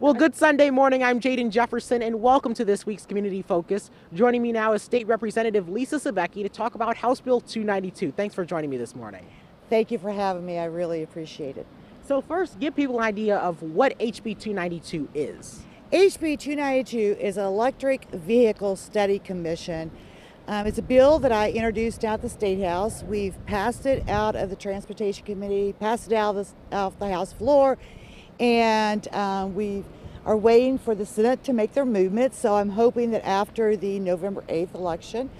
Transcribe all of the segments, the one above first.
Well, good Sunday morning. I'm Jaden Jefferson, and welcome to this week's Community Focus. Joining me now is State Representative Lisa Sobecki to talk about House Bill 292. Thanks for joining me this morning. Thank you for having me. I really appreciate it. So, first, give people an idea of what HB 292 is. HB 292 is an electric vehicle study commission. Um, it's a bill that I introduced out the State House. We've passed it out of the Transportation Committee, passed it out of the, off the House floor, and um, we are waiting for the Senate to make their movement. So I'm hoping that after the November 8th election,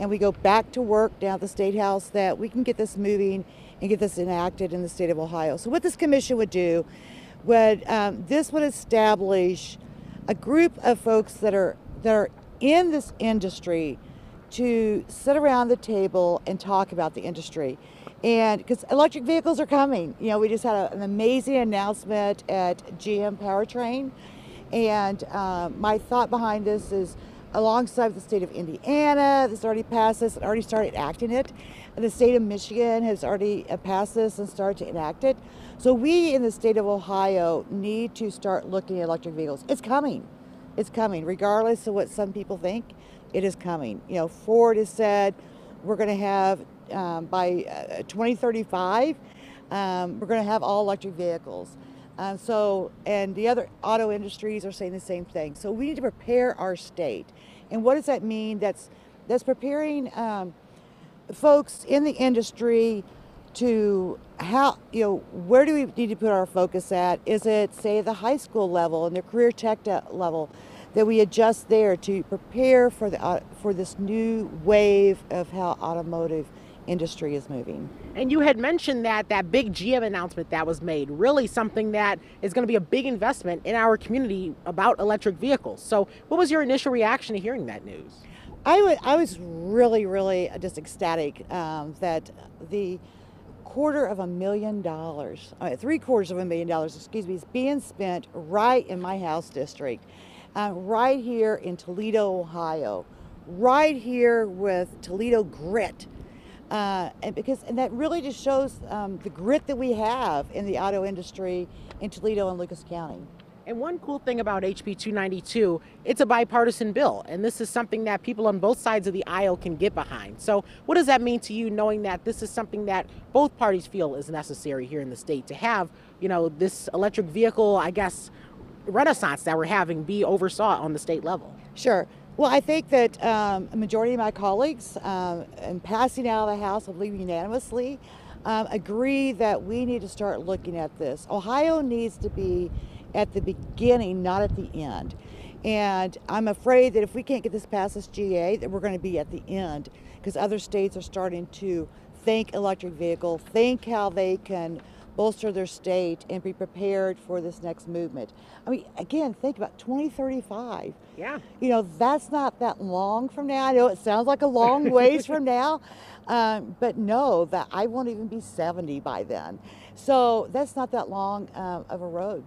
and we go back to work down at the State House, that we can get this moving and get this enacted in the state of Ohio. So what this commission would do, would um, this would establish a group of folks that are that are in this industry to sit around the table and talk about the industry. And because electric vehicles are coming, you know, we just had a, an amazing announcement at GM Powertrain. And um, my thought behind this is alongside the state of Indiana, that's already passed this and already started acting it. And the state of Michigan has already uh, passed this and started to enact it. So we in the state of Ohio need to start looking at electric vehicles. It's coming. It's coming, regardless of what some people think it is coming. You know, Ford has said we're going to have um, by uh, 2035, um, we're going to have all electric vehicles. Um, so, and the other auto industries are saying the same thing. So we need to prepare our state. And what does that mean? That's that's preparing um, folks in the industry to how you know where do we need to put our focus at? Is it say the high school level and the career tech level? That we adjust there to prepare for the uh, for this new wave of how automotive industry is moving. And you had mentioned that that big GM announcement that was made, really something that is going to be a big investment in our community about electric vehicles. So, what was your initial reaction to hearing that news? I, I was really, really just ecstatic um, that the quarter of a million dollars, uh, three quarters of a million dollars, excuse me, is being spent right in my house district uh, right here in Toledo, Ohio, right here with Toledo grit. Uh, and because and that really just shows um, the grit that we have in the auto industry in Toledo and Lucas County. And one cool thing about HB 292, it's a bipartisan bill, and this is something that people on both sides of the aisle can get behind. So, what does that mean to you, knowing that this is something that both parties feel is necessary here in the state to have, you know, this electric vehicle, I guess, renaissance that we're having be oversaw on the state level? Sure. Well, I think that um, a majority of my colleagues, um, in passing out of the House, I believe unanimously, um, agree that we need to start looking at this. Ohio needs to be at the beginning, not at the end. And I'm afraid that if we can't get this past this GA, that we're going to be at the end because other states are starting to think electric vehicle, think how they can bolster their state and be prepared for this next movement. I mean, again, think about 2035. Yeah. You know, that's not that long from now. I know it sounds like a long ways from now, um, but know that I won't even be 70 by then. So that's not that long um, of a road.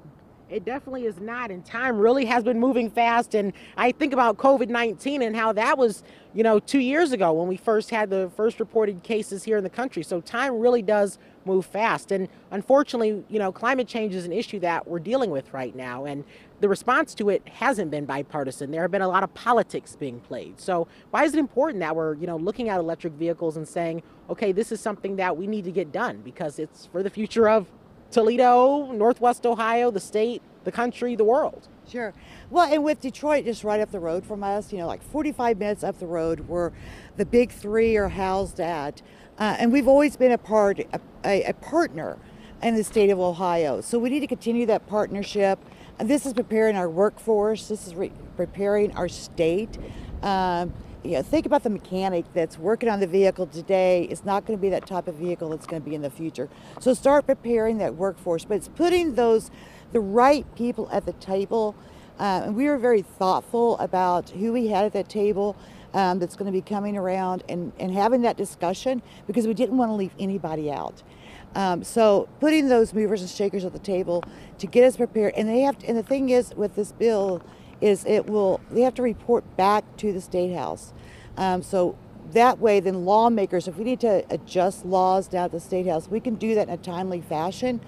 It definitely is not. And time really has been moving fast. And I think about COVID 19 and how that was, you know, two years ago when we first had the first reported cases here in the country. So time really does move fast. And unfortunately, you know, climate change is an issue that we're dealing with right now. And the response to it hasn't been bipartisan. There have been a lot of politics being played. So why is it important that we're, you know, looking at electric vehicles and saying, okay, this is something that we need to get done because it's for the future of Toledo, Northwest Ohio, the state, the country, the world. Sure. Well, and with Detroit just right up the road from us, you know, like 45 minutes up the road where the big three are housed at. Uh, and we've always been a part, a, a, a, partner in the state of Ohio. So we need to continue that partnership. This is preparing our workforce. This is re- preparing our state. Um, you know, think about the mechanic that's working on the vehicle today. It's not going to be that type of vehicle that's going to be in the future. So start preparing that workforce, but it's putting those the right people at the table. Uh, and we were very thoughtful about who we had at that table um, that's going to be coming around and, and having that discussion because we didn't want to leave anybody out. Um, so putting those movers and shakers at the table to get us prepared, and they have. To, and the thing is with this bill is it will they have to report back to the state house. Um, so that way, then lawmakers, if we need to adjust laws down at the state house, we can do that in a timely fashion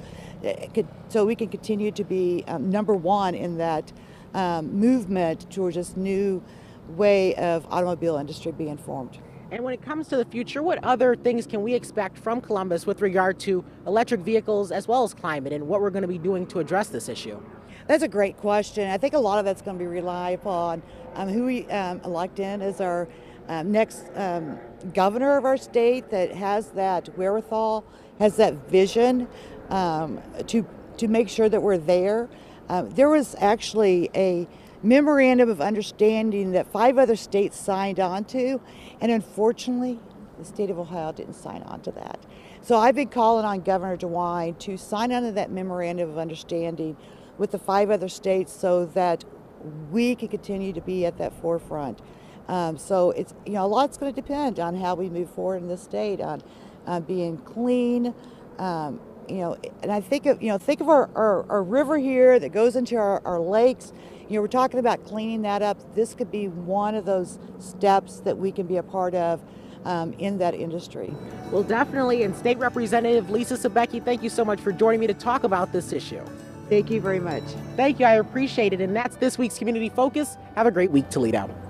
uh, could, so we can continue to be um, number one in that um, movement towards this new way of automobile industry being formed. And when it comes to the future, what other things can we expect from Columbus with regard to electric vehicles as well as climate and what we're going to be doing to address this issue? That's a great question. I think a lot of that's going to be rely upon um, who we um, elect in as our um, next um, governor of our state that has that wherewithal, has that vision um, to to make sure that we're there. Um, there was actually a memorandum of understanding that five other states signed on to, and unfortunately, the state of Ohio didn't sign on to that. So I've been calling on Governor DeWine to sign on to that memorandum of understanding with the five other states so that we can continue to be at that forefront. Um, so it's you know a lot's going to depend on how we move forward in this state on uh, being clean. Um, you know, and I think of you know think of our, our, our river here that goes into our, our lakes. You know, we're talking about cleaning that up. This could be one of those steps that we can be a part of um, in that industry. Well, definitely. And State Representative Lisa Sobecki, thank you so much for joining me to talk about this issue. Thank you very much. Thank you. I appreciate it. And that's this week's Community Focus. Have a great week, Toledo.